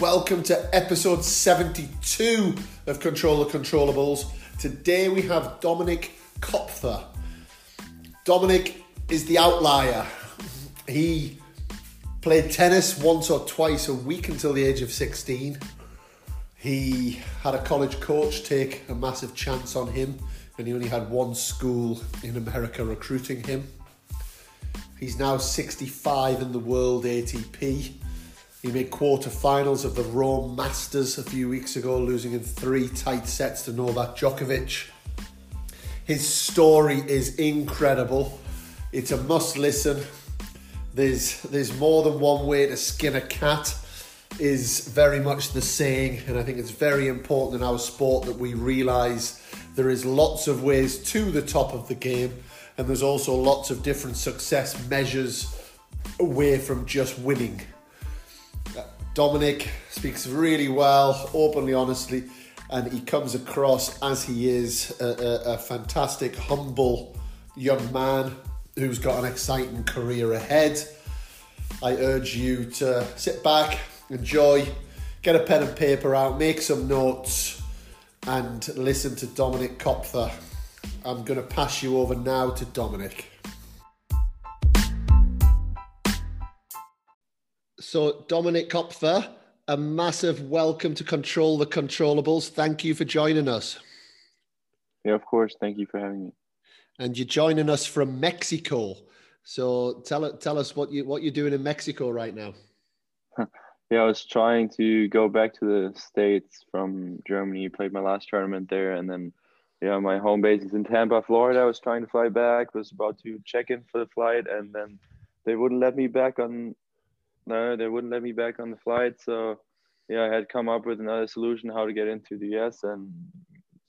Welcome to episode 72 of Control the Controllables. Today we have Dominik Koepfer. Dominik is the outlier. He played tennis once or twice a week until the age of 16. He had a college coach take a massive chance on him, and he only had one school in America recruiting him. He's now 65 in the world ATP. He made quarterfinals of the Rome Masters a few weeks ago, losing in three tight sets to Novak Djokovic. His story is incredible. It's a must listen. There's there's more than one way to skin a cat is very much the saying and I think it's very important in our sport that we realize there is lots of ways to the top of the game and there's also lots of different success measures away from just winning. Dominik speaks really well, openly, honestly, and he comes across as he is a, a, a, fantastic, humble young man who's got an exciting career ahead. I urge you to sit back, enjoy, get a pen and paper out, make some notes, and listen to Dominik Koepfer. I'm going to pass you over now to Dominik. So, Dominik Koepfer, a massive welcome to Control the Controllables. Thank you for joining us. Yeah, of course. Thank you for having me. And you're joining us from Mexico. So tell tell us what you what you're doing in Mexico right now. yeah, I was trying to go back to the states from Germany. Played my last tournament there, and then yeah, my home base is in Tampa, Florida. I was trying to fly back. Was about to check in for the flight, and then they wouldn't let me back on no, they wouldn't let me back on the flight. So, yeah, I had come up with another solution how to get into the US, and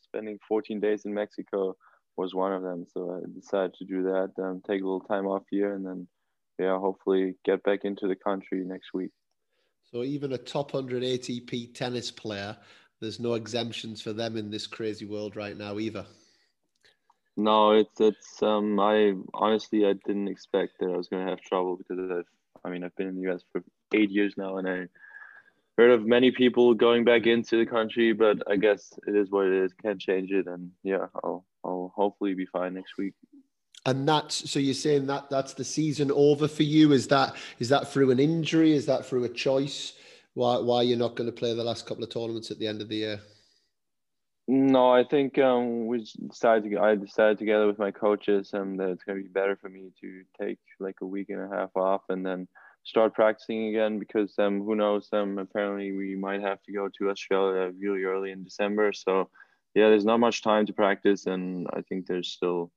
spending 14 days in Mexico was one of them. So I decided to do that, um, take a little time off here, and then, yeah, hopefully get back into the country next week. So even a top 100 ATP tennis player, there's no exemptions for them in this crazy world right now either. No, it's it's um I honestly I didn't expect that I was gonna have trouble because I've I mean, I've been in the US for eight years now, and I heard of many people going back into the country, but I guess it is what it is. Can't change it, and yeah, I'll I'll hopefully be fine next week. And that's so you're saying that that's the season over for you? Is that is that through an injury? Is that through a choice? Why why you're not going to play the last couple of tournaments at the end of the year? No, I think um, we decided. To, I decided together with my coaches um, that it's going to be better for me to take like a week and a half off and then start practicing again because um, who knows? Um, apparently we might have to go to Australia really early in December. So yeah, there's not much time to practice, and I think there's still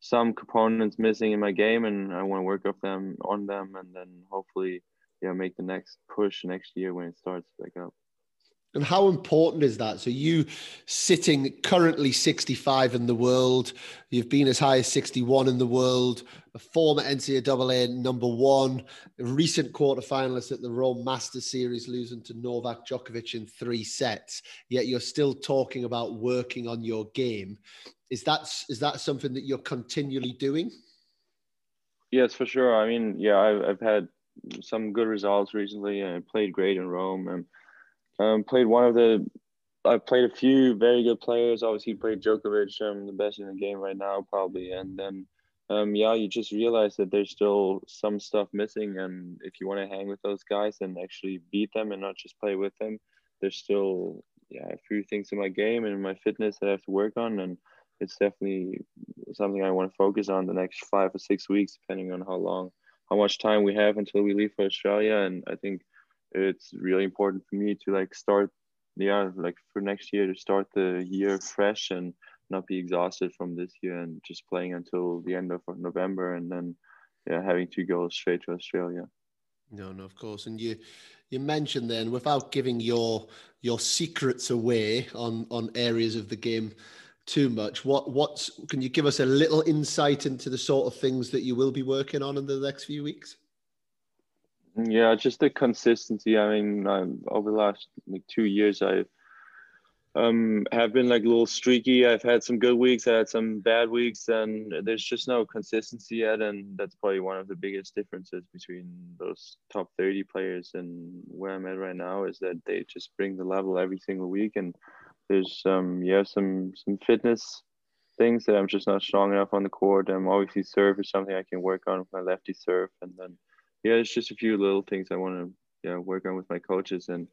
some components missing in my game, and I want to work up them on them, and then hopefully yeah make the next push next year when it starts back up. And how important is that? So you sitting currently 65 in the world, you've been as high as 61 in the world, a former NCAA number one, a recent quarterfinalist at the Rome Masters Series, losing to Novak Djokovic in three sets. Yet you're still talking about working on your game. Is that is that something that you're continually doing? Yes, for sure. I mean, yeah, I've, I've had some good results recently, and I played great in Rome. And um, played one of the. I played a few very good players. Obviously, played Djokovic, um, the best in the game right now, probably. And then, um, yeah, you just realize that there's still some stuff missing. And if you want to hang with those guys and actually beat them and not just play with them, there's still yeah a few things in my game and my fitness that I have to work on. And it's definitely something I want to focus on the next five or six weeks, depending on how long, how much time we have until we leave for Australia. And I think it's really important for me to like start yeah like for next year to start the year fresh and not be exhausted from this year and just playing until the end of november and then yeah having to go straight to australia. No no of course. And you you mentioned then without giving your your secrets away on on areas of the game too much what what's can you give us a little insight into the sort of things that you will be working on in the next few weeks yeah, just the consistency. I mean, um, over the last like two years, I've um, have been like a little streaky. I've had some good weeks, I had some bad weeks, and there's just no consistency yet. And that's probably one of the biggest differences between those top 30 players and where I'm at right now is that they just bring the level every single week. And there's um yeah some some fitness things that I'm just not strong enough on the court. I'm obviously serve is something I can work on with my lefty serve, and then yeah, it's just a few little things I want to yeah work on with my coaches and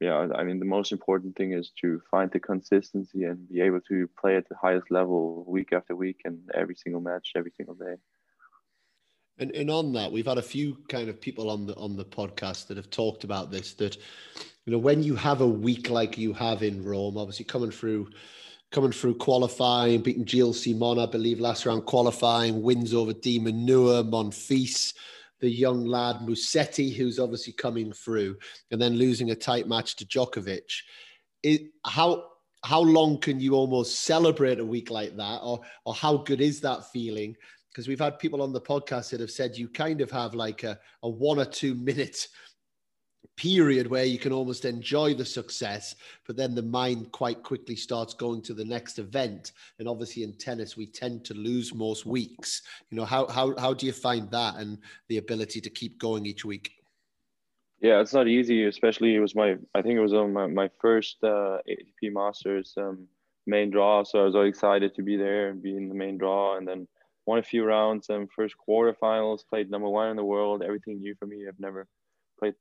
yeah, I mean, the most important thing is to find the consistency and be able to play at the highest level week after week and every single match, every single day. And, and on that, we've had a few kind of people on the on the podcast that have talked about this. That you know, when you have a week like you have in Rome, obviously coming through, coming through qualifying, beating Gilles Simon, I believe, last round qualifying, wins over De Minaur, Monfils the young lad Musetti, who's obviously coming through, and then losing a tight match to Djokovic. It, how how long can you almost celebrate a week like that, or or how good is that feeling? Because we've had people on the podcast that have said you kind of have like a, a one or two minute period where you can almost enjoy the success, but then the mind quite quickly starts going to the next event. And obviously in tennis, we tend to lose most weeks. You know, how how how do you find that and the ability to keep going each week? Yeah, it's not easy, especially it was my I think it was on my, my first uh, ATP Masters um, main draw, so I was all excited to be there and be in the main draw, and then won a few rounds and first quarterfinals, played number one in the world, everything new for me. I've never played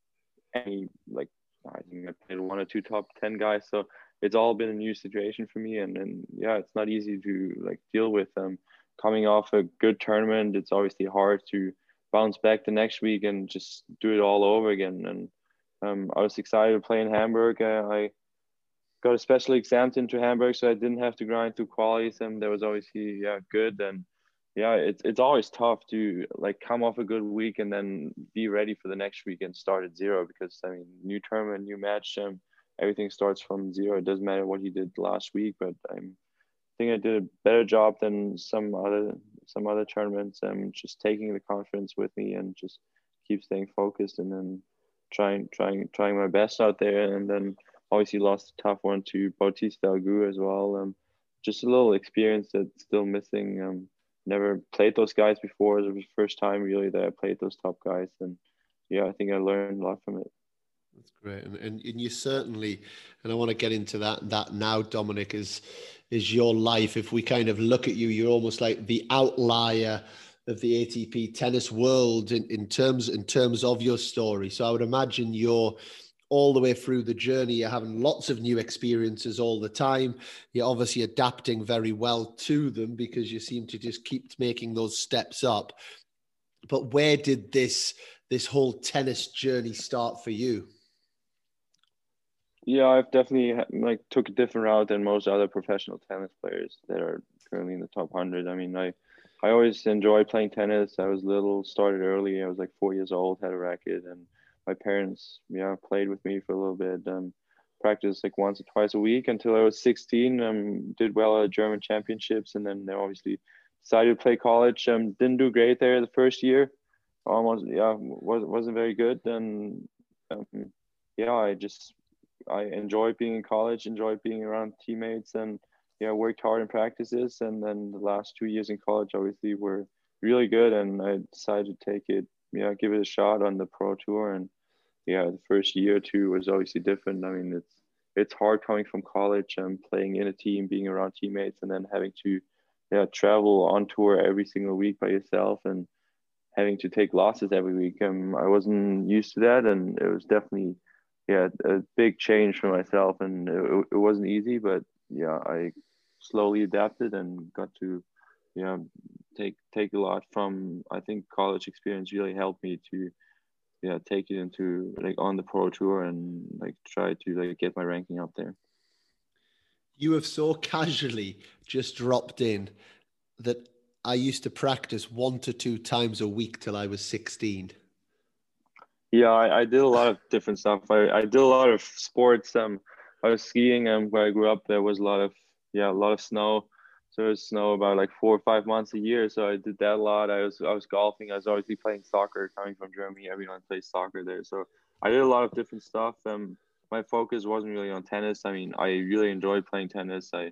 any like I think I played one or two top ten guys, so it's all been a new situation for me, and and yeah, it's not easy to like deal with. Um, coming off a good tournament, it's obviously hard to bounce back the next week and just do it all over again. And um, I was excited to play in Hamburg. Uh, I got a special exempt into Hamburg, so I didn't have to grind through qualies, and that was obviously yeah good. And yeah, it's it's always tough to like come off a good week and then be ready for the next week and start at zero because I mean new tournament, new match, um, everything starts from zero. It doesn't matter what you did last week, but I'm I think I did a better job than some other some other tournaments. I'm just taking the confidence with me and just keep staying focused and then trying trying trying my best out there and then obviously lost a tough one to Bautista Agut as well. Um, just a little experience that's still missing. Um, never played those guys before. It was the first time really that I played those top guys, and yeah, I think I learned a lot from it. That's great, and, and and you certainly, and I want to get into that that now. Dominik is is your life. If we kind of look at you, you're almost like the outlier of the ATP tennis world in, in terms in terms of your story. So I would imagine you're all the way through the journey. You're having lots of new experiences all the time. You're obviously adapting very well to them because you seem to just keep making those steps up. But where did this this whole tennis journey start for you? Yeah, I've definitely like took a different route than most other professional tennis players that are currently in the top hundred. I mean, I I always enjoyed playing tennis. I was little, started early. I was like four years old, had a racket, and my parents, yeah, played with me for a little bit. Um, practiced like once or twice a week until I was 16. Um, did well at German championships, and then they obviously decided to play college. Um, didn't do great there the first year. Almost, yeah, was wasn't very good. And um, yeah, I just I enjoyed being in college, enjoyed being around teammates, and yeah, worked hard in practices. And then the last two years in college, obviously, were really good, and I decided to take it, yeah, give it a shot on the pro tour and yeah, the first year or two was obviously different. I mean, it's it's hard coming from college and playing in a team, being around teammates, and then having to yeah travel on tour every single week by yourself and having to take losses every week. Um, I wasn't used to that, and it was definitely yeah a big change for myself, and it, it wasn't easy, but yeah, I slowly adapted and got to yeah take take a lot from I think college experience really helped me to yeah take it into like on the pro tour and like try to like get my ranking up there. You have so casually just dropped in that i used to practice one to two times a week till i was 16 yeah i, I did a lot of different stuff. I, I did a lot of sports. Um i was skiing and where i grew up there was a lot of yeah a lot of snow so it was snow about like four or five months a year. So I did that a lot. I was I was golfing. I was obviously playing soccer. Coming from Germany, everyone plays soccer there. So I did a lot of different stuff. Um, my focus wasn't really on tennis. I mean, I really enjoyed playing tennis. I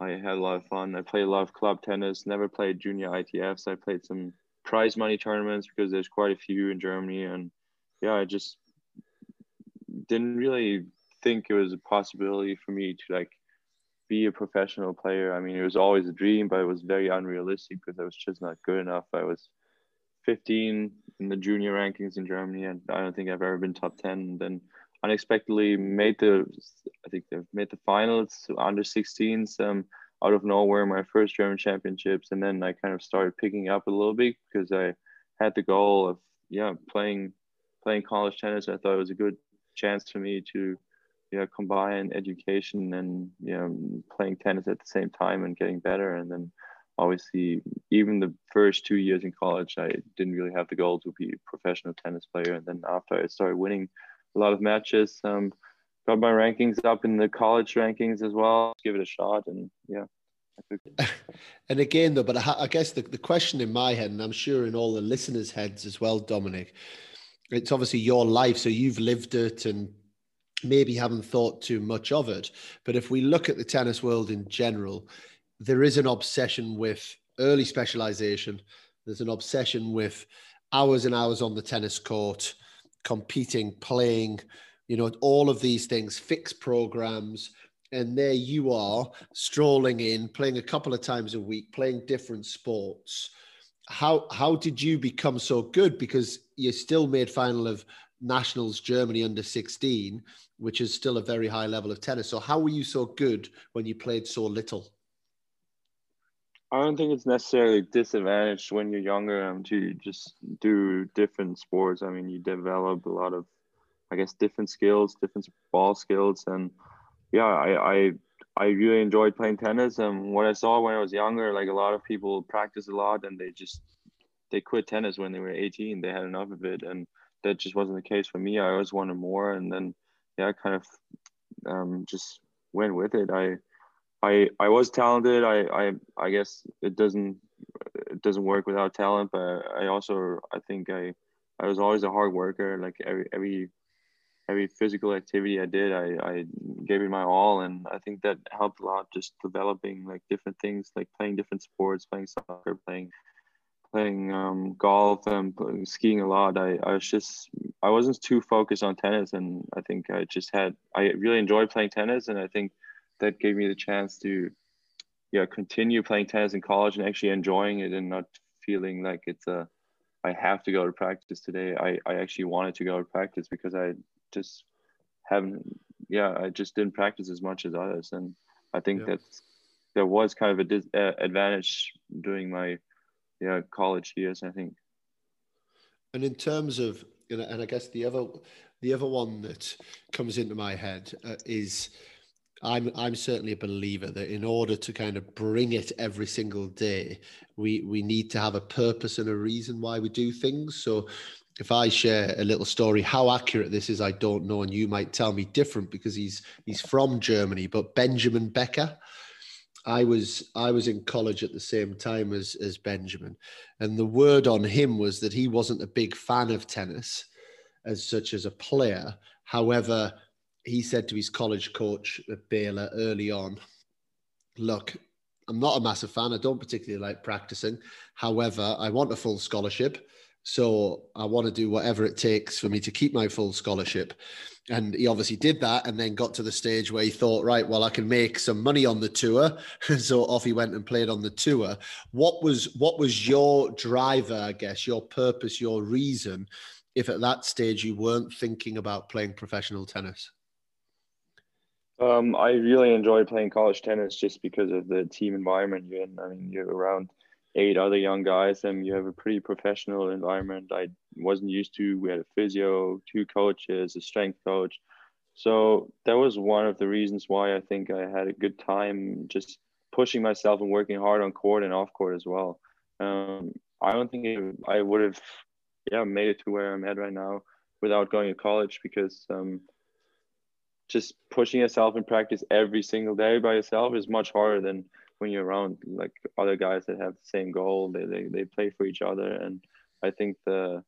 I had a lot of fun. I played a lot of club tennis. Never played junior ITFs. I played some prize money tournaments because there's quite a few in Germany, and yeah, I just didn't really think it was a possibility for me to like be a professional player. I mean, it was always a dream, but it was very unrealistic because I was just not good enough. I was 15 in the junior rankings in Germany, and I don't think I've ever been top 10. And then unexpectedly made the, I think they've made the finals under 16s um, out of nowhere, my first German championships, and then I kind of started picking up a little bit because I had the goal of yeah playing playing college tennis. I thought it was a good chance for me to yeah combine education and you know playing tennis at the same time and getting better. And then obviously even the first two years in college i didn't really have the goal to be a professional tennis player. And then after i started winning a lot of matches um, got my rankings up in the college rankings as well. Give it a shot and yeah. And again though but i guess the, the question in my head and i'm sure in all the listeners heads as well dominik it's obviously your life. So you've lived it and maybe haven't thought too much of it. But if we look at the tennis world in general, there is an obsession with early specialization. There's an obsession with hours and hours on the tennis court, competing, playing, you know, all of these things, fixed programs. And there you are strolling in, playing a couple of times a week, playing different sports. How how did you become so good? Because you still made final of nationals Germany under 16 which is still a very high level of tennis. So, how were you so good when you played so little? I don't think it's necessarily disadvantaged when you're younger um, to just do different sports. I mean, you develop a lot of, I guess, different skills, different ball skills, and yeah, I I, I really enjoyed playing tennis. And what I saw when I was younger, like a lot of people practice a lot and they just they quit tennis when they were 18. They had enough of it, and that just wasn't the case for me. I always wanted more, and then yeah, kind of um, just went with it. I I I was talented. I I I guess it doesn't it doesn't work without talent, but I also I think I I was always a hard worker. Like every every every physical activity I did, I, I gave it my all, and I think that helped a lot. Just developing like different things, like playing different sports, playing soccer, playing playing um, golf and skiing a lot. I, I was just I wasn't too focused on tennis, and I think I just had I really enjoyed playing tennis, and I think that gave me the chance to yeah continue playing tennis in college and actually enjoying it and not feeling like it's a I have to go to practice today. I, I actually wanted to go to practice because I just haven't yeah I just didn't practice as much as others, and I think yeah. that there was kind of a dis- uh, advantage doing my yeah college years i think and in terms of you know and i guess the other the other one that comes into my head uh, is I'm I'm certainly a believer that in order to kind of bring it every single day, we we need to have a purpose and a reason why we do things. So if I share a little story, how accurate this is, I don't know, and you might tell me different because he's he's from Germany, but Benjamin Becker, I was I was in college at the same time as as Benjamin, and the word on him was that he wasn't a big fan of tennis, as such as a player. However, he said to his college coach at Baylor early on, "Look, I'm not a massive fan. I don't particularly like practicing. However, I want a full scholarship, so I want to do whatever it takes for me to keep my full scholarship." and he obviously did that and then got to the stage where he thought right well i can make some money on the tour. So off he went and played on the tour. What was what was your driver i guess your purpose your reason if at that stage you weren't thinking about playing professional tennis? Um, i really enjoyed playing college tennis just because of the team environment you're in. I mean you're around eight other young guys and you have a pretty professional environment I wasn't used to. We had a physio, two coaches, a strength coach. So that was one of the reasons why I think I had a good time just pushing myself and working hard on court and off court as well. Um, I don't think it, I would have yeah made it to where I'm at right now without going to college because um, just pushing yourself in practice every single day by yourself is much harder than when you're around like other guys that have the same goal they, they, they play for each other and i think the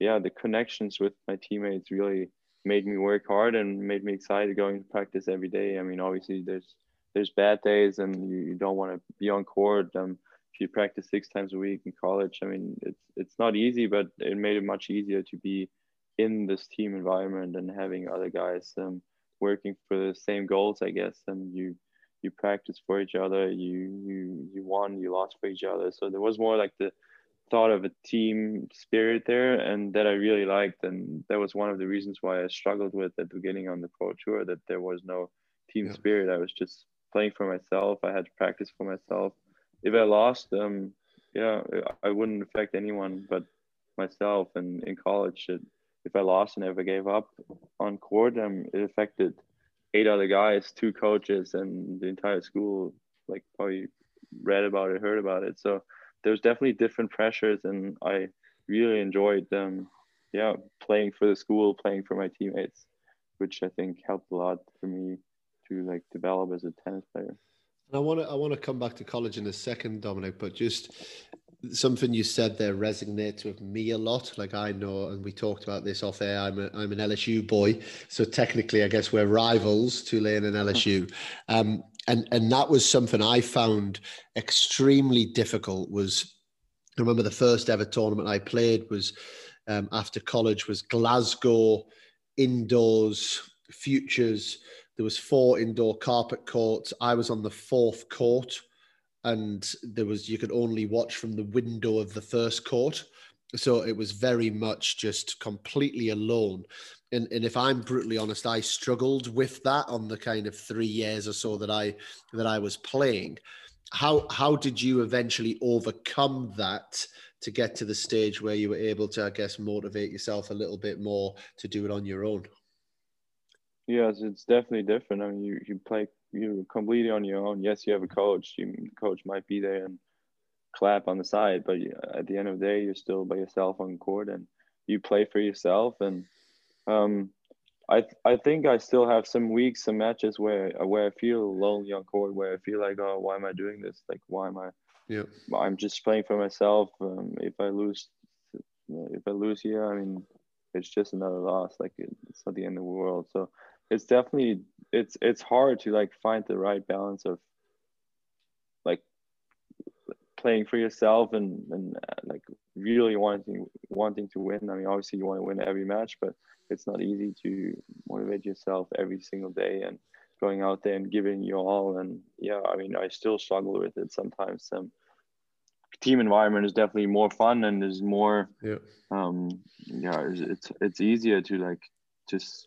yeah the connections with my teammates really made me work hard and made me excited going to practice every day. I mean, obviously there's there's bad days and you, you don't want to be on court. Um, if you practice six times a week in college, I mean, it's it's not easy, but it made it much easier to be in this team environment and having other guys um, working for the same goals, I guess. And you you practice for each other. You you you won, you lost for each other. So there was more like the thought of a team spirit there and that I really liked and that was one of the reasons why I struggled with at the beginning on the pro tour that there was no team yeah. spirit I was just playing for myself I had to practice for myself if I lost um yeah I wouldn't affect anyone but myself and in college it, if I lost and ever gave up on court um it affected eight other guys two coaches and the entire school like probably read about it heard about it. So there's definitely different pressures and I really enjoyed them yeah playing for the school playing for my teammates which I think helped a lot for me to like develop as a tennis player. I want to I want to come back to college in a second, Dominik, but just something you said there resonates with me a lot. Like I know, and we talked about this off air. I'm a, I'm an LSU boy, so technically, I guess we're rivals, Tulane and LSU. Um, and and that was something I found extremely difficult. Was I remember the first ever tournament I played was um, after college was Glasgow indoors futures. There was four indoor carpet courts. I was on the fourth court, and there was you could only watch from the window of the first court. So it was very much just completely alone and, and if I'm brutally honest, I struggled with that on the kind of three years or so that I that I was playing. How how did you eventually overcome that to get to the stage where you were able to, I guess, motivate yourself a little bit more to do it on your own? Yes, it's definitely different. I mean, you you play you completely on your own. Yes, you have a coach. You, the coach might be there and clap on the side, but at the end of the day, you're still by yourself on court and you play for yourself and um, I I think I still have some weeks, some matches where where I feel lonely on court, where I feel like, oh, why am I doing this? Like, why am I? Yeah. I'm just playing for myself. Um, if I lose, if I lose here, I mean, it's just another loss. Like, it's not the end of the world. So it's definitely it's it's hard to like find the right balance of like playing for yourself and and uh, like really wanting wanting to win. I mean, obviously you want to win every match, but it's not easy to motivate yourself every single day and going out there and giving your all. And yeah, I mean, I still struggle with it sometimes. Um, team environment is definitely more fun and is more, yeah, um, yeah, it's, it's, it's easier to like just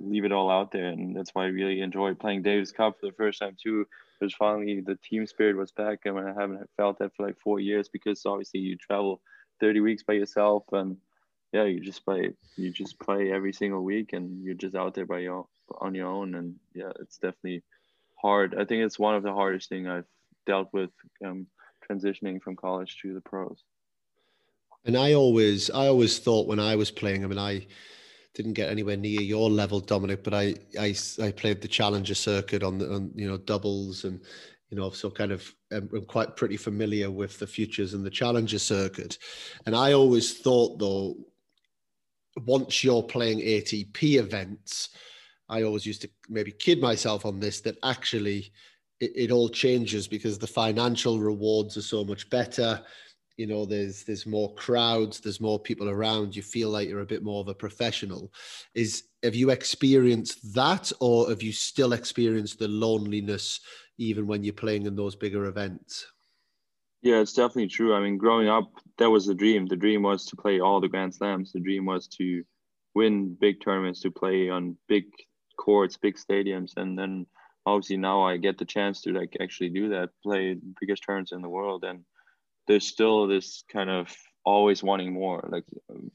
leave it all out there. And that's why I really enjoyed playing Davis Cup for the first time too. Because finally the team spirit was back. and I haven't felt that for like four years because obviously you travel 30 weeks by yourself and yeah, you just play you just play every single week and you're just out there by your on your own and yeah, it's definitely hard. I think it's one of the hardest thing I've dealt with um, transitioning from college to the pros. And I always I always thought when I was playing, I mean I didn't get anywhere near your level, Dominik, but I I, I played the challenger circuit on the on, you know doubles and you know so kind of um, I'm quite pretty familiar with the futures and the challenger circuit, and I always thought though once you're playing ATP events, I always used to maybe kid myself on this that actually it, it, all changes because the financial rewards are so much better. You know, there's there's more crowds, there's more people around. You feel like you're a bit more of a professional. Is have you experienced that, or have you still experienced the loneliness even when you're playing in those bigger events? Yeah, it's definitely true. I mean, growing up, that was the dream. The dream was to play all the Grand Slams. The dream was to win big tournaments, to play on big courts, big stadiums, and then obviously now I get the chance to like actually do that, play biggest tournaments in the world, and there's still this kind of always wanting more. Like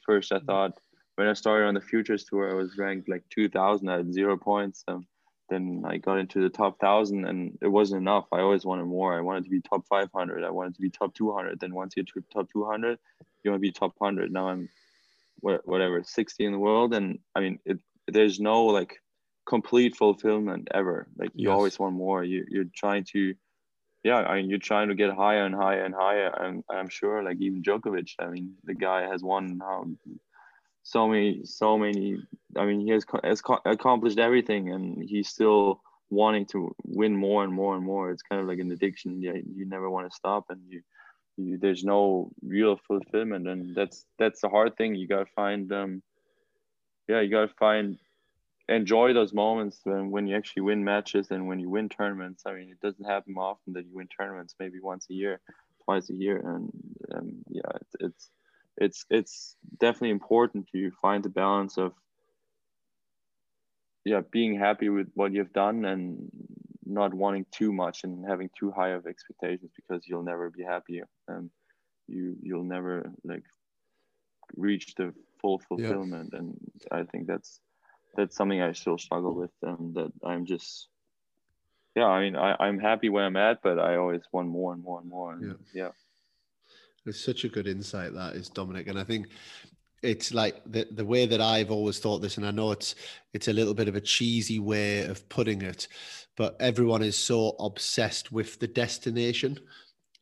first, I thought when I started on the Futures Tour, I was ranked like 2,000 at zero points. Um, then I got into the top thousand and it wasn't enough. I always wanted more. I wanted to be top 500. I wanted to be top 200. Then once you get to top 200, you want to be top 100. Now I'm whatever 60 in the world, and I mean, it, there's no like complete fulfillment ever. Like you yes. always want more. You you're trying to, yeah, I mean, you're trying to get higher and higher and higher. And I'm sure, like even Djokovic. I mean, the guy has won um, so many so many I mean, he has, has accomplished everything, and he's still wanting to win more and more and more. It's kind of like an addiction. Yeah, you never want to stop, and you, you there's no real fulfillment, and that's that's the hard thing. You gotta find, um, yeah, you gotta find, enjoy those moments when when you actually win matches and when you win tournaments. I mean, it doesn't happen often that you win tournaments. Maybe once a year, twice a year, and um, yeah, it's, it's it's it's definitely important to find the balance of yeah being happy with what you've done and not wanting too much and having too high of expectations because you'll never be happy and you you'll never like reach the full fulfillment yeah. and i think that's that's something i still struggle with and that i'm just yeah i mean I, i'm happy where i'm at but i always want more and more and more. And yeah, yeah. It's such a good insight that is Dominik, and I think it's like the the way that I've always thought this, and I know it's it's a little bit of a cheesy way of putting it, but everyone is so obsessed with the destination,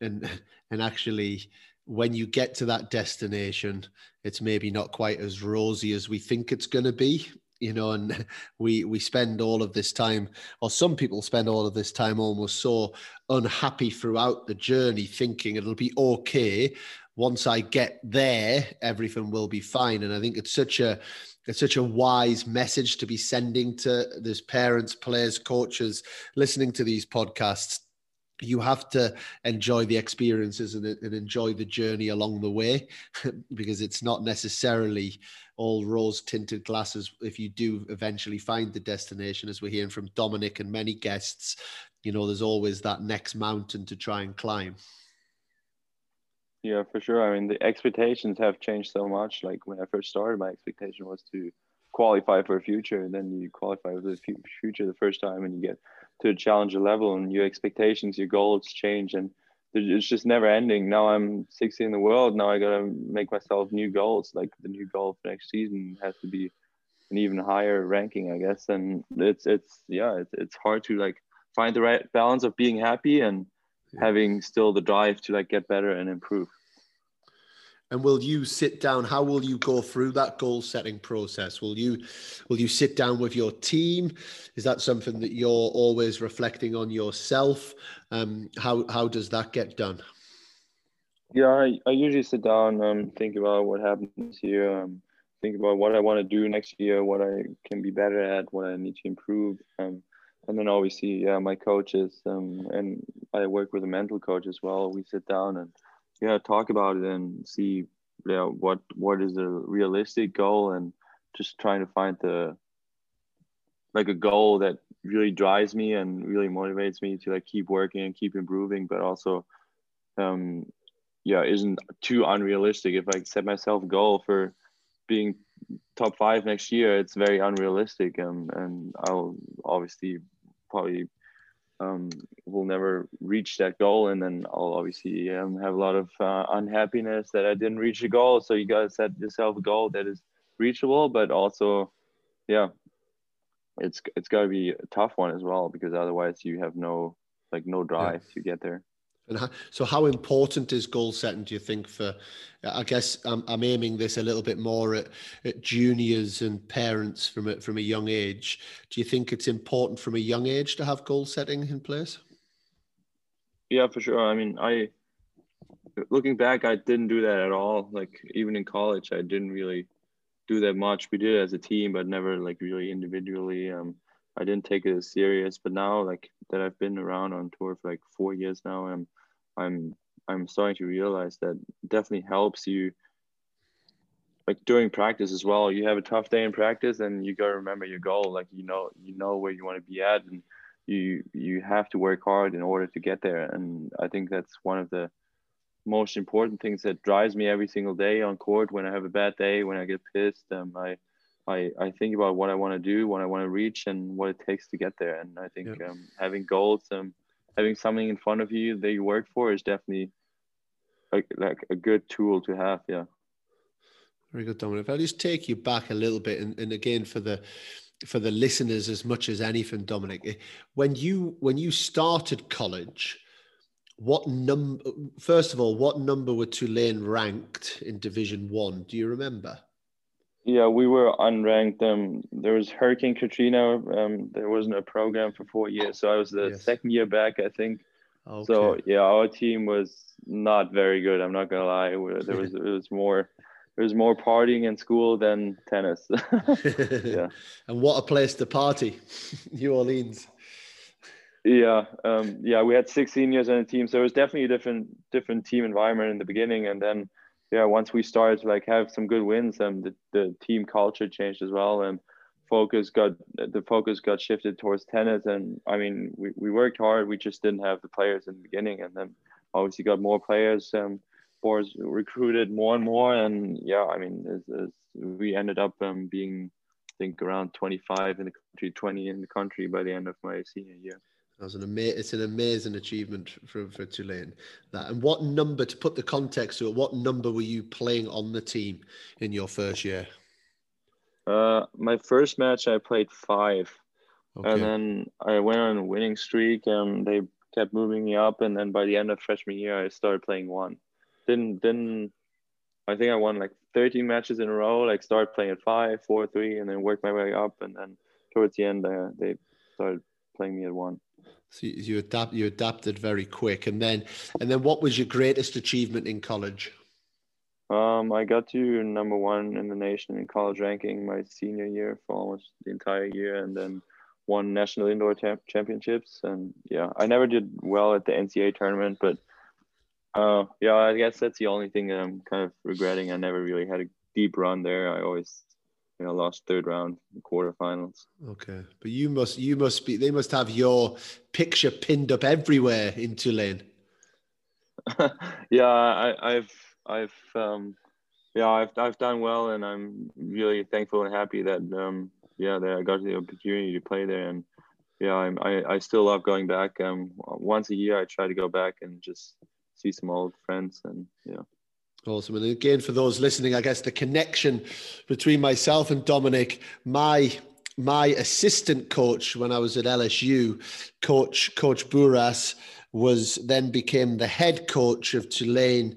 and and actually when you get to that destination, it's maybe not quite as rosy as we think it's going to be you know and we we spend all of this time or some people spend all of this time almost so unhappy throughout the journey thinking it'll be okay. Once i get there everything will be fine. And i think it's such a it's such a wise message to be sending to these parents players coaches listening to these podcasts you have to enjoy the experiences and, and enjoy the journey along the way because it's not necessarily all rose tinted glasses if you do eventually find the destination. As we're hearing from dominik and many guests you know there's always that next mountain to try and climb. Yeah for sure. I mean the expectations have changed so much. Like when i first started my expectation was to qualify for a future and then you qualify for the future the first time and you get to a challenger level and your expectations your goals change and it's just never ending. Now I'm 60 in the world. Now I gotta make myself new goals. Like the new goal for next season has to be an even higher ranking, I guess. And it's it's yeah, it's it's hard to like find the right balance of being happy and having still the drive to like get better and improve. And will you sit down? How will you go through that goal setting process? Will you will you sit down with your team? Is that something that you're always reflecting on yourself? Um, how how does that get done? Yeah, I, I usually sit down, um, think about what happened this year, um, think about what I want to do next year, what I can be better at, what I need to improve, um, and then obviously, yeah, my coaches, um, and I work with a mental coach as well. We sit down and yeah talk about it and see yeah what what is a realistic goal and just trying to find the like a goal that really drives me and really motivates me to like keep working and keep improving but also um yeah isn't too unrealistic. If i set myself goal for being top five next year it's very unrealistic um, and i'll obviously probably um, will never reach that goal. And then i'll obviously um, have a lot of uh, unhappiness that i didn't reach the goal. So you got to set yourself a goal that is reachable but also yeah it's it's got to be a tough one as well because otherwise you have no like no drive yeah. to get there and how, so, how important is goal setting? Do you think for? I guess I'm, I'm aiming this a little bit more at, at juniors and parents from a, from a young age. Do you think it's important from a young age to have goal setting in place? Yeah, for sure. I mean, I looking back, I didn't do that at all. Like even in college, I didn't really do that much. We did it as a team, but never like really individually. Um, I didn't take it as serious. But now, like that, I've been around on tour for like four years now. I'm, I'm, I'm starting to realize that definitely helps you. Like during practice as well, you have a tough day in practice, and you gotta remember your goal. Like you know, you know where you want to be at, and you you have to work hard in order to get there. And I think that's one of the most important things that drives me every single day on court. When I have a bad day, when I get pissed, um, I I, I think about what I want to do, what I want to reach, and what it takes to get there. And I think yeah. um, having goals, um, having something in front of you that you work for is definitely like like a good tool to have. Yeah. Very good, Dominik. I'll just take you back a little bit, and, and again for the for the listeners as much as anything, Dominik. Eh, when you when you started college, what number? First of all, what number were Tulane ranked in Division One? Do you remember? Yeah, we were unranked. Um, there was Hurricane Katrina. Um, there wasn't a program for four years, so I was the yes. second year back, I think. Okay. So yeah, our team was not very good. I'm not gonna lie. There was it was more there was more partying in school than tennis. yeah. And what a place to party, New Orleans. Yeah, um, yeah, we had six seniors on the team, so it was definitely a different different team environment in the beginning, and then yeah, once we started to like have some good wins, um, the, the team culture changed as well, and focus got the focus got shifted towards tennis, and I mean we, we worked hard, we just didn't have the players in the beginning, and then obviously got more players, um, Booras recruited more and more, and yeah, I mean as, as we ended up um, being I think around 25 in the country, 20 in the country by the end of my senior year. That's an ama- it's an amazing achievement for, for Tulane. That and what number to put the context to it? What number were you playing on the team in your first year? Uh, my first match I played five, okay. and then I went on a winning streak, and they kept moving me up, and then by the end of freshman year I started playing one. Didn't didn't I think I won like 13 matches in a row. Like started playing at five, four, three, and then worked my way up, and then towards the end uh, they started playing me at one. So you adapt, you adapted very quick, and then, and then, what was your greatest achievement in college? Um, I got to number one in the nation in college ranking my senior year for almost the entire year, and then won national indoor championships. And yeah, I never did well at the NCAA tournament, but uh, yeah, I guess that's the only thing that I'm kind of regretting. I never really had a deep run there. I always you know, lost third round quarterfinals. Okay, but you must you must be they must have your picture pinned up everywhere in Tulane. yeah, I, have I've um, yeah I've I've done well, and I'm really thankful and happy that um, yeah that I got the opportunity to play there, and yeah I'm, I I still love going back. Um, once a year I try to go back and just see some old friends, and yeah. Awesome. And again, for those listening, I guess the connection between myself and Dominik, my my assistant coach when I was at LSU, coach Coach Booras, was then became the head coach of Tulane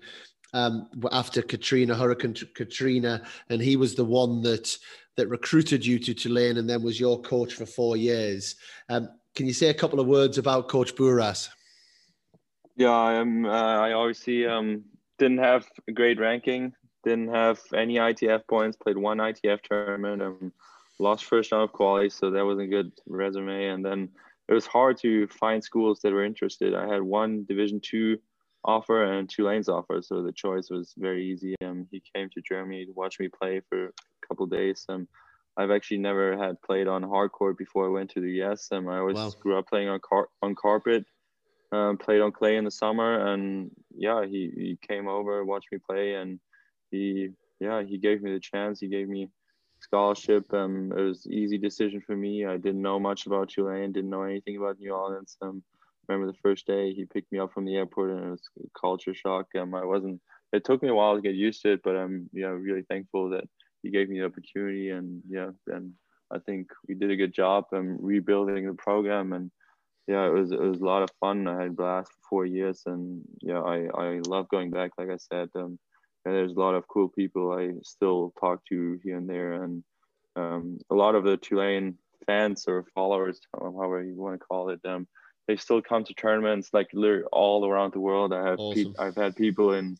um, after Katrina, Hurricane Katrina, and he was the one that that recruited you to Tulane and then was your coach for four years. Um, can you say a couple of words about Coach Booras? Yeah, I'm. Uh, I see um, didn't have a great ranking, didn't have any ITF points, played one ITF tournament, and lost first round of quality, so that was a good resume. And then it was hard to find schools that were interested. I had one Division two offer and Tulane's offer, so the choice was very easy. Um, he came to Germany to watch me play for a couple days. Um, I've actually never had played on hard court before I went to the US. Um, I always wow. grew up playing on car- on carpet um, played on clay in the summer, and yeah, he, he came over, watched me play, and he yeah he gave me the chance. He gave me scholarship. Um, it was easy decision for me. I didn't know much about Tulane, didn't know anything about New Orleans. Um, remember the first day he picked me up from the airport, and it was culture shock. Um, I wasn't. It took me a while to get used to it, but I'm yeah really thankful that he gave me the opportunity, and yeah, and I think we did a good job um, rebuilding the program and yeah, it was it was a lot of fun. I had blast for four years, and yeah, I I love going back. Like I said, um, there's a lot of cool people I still talk to here and there, and um, a lot of the Tulane fans or followers, however you want to call it, um, they still come to tournaments like all around the world. I have awesome. pe- I've had people in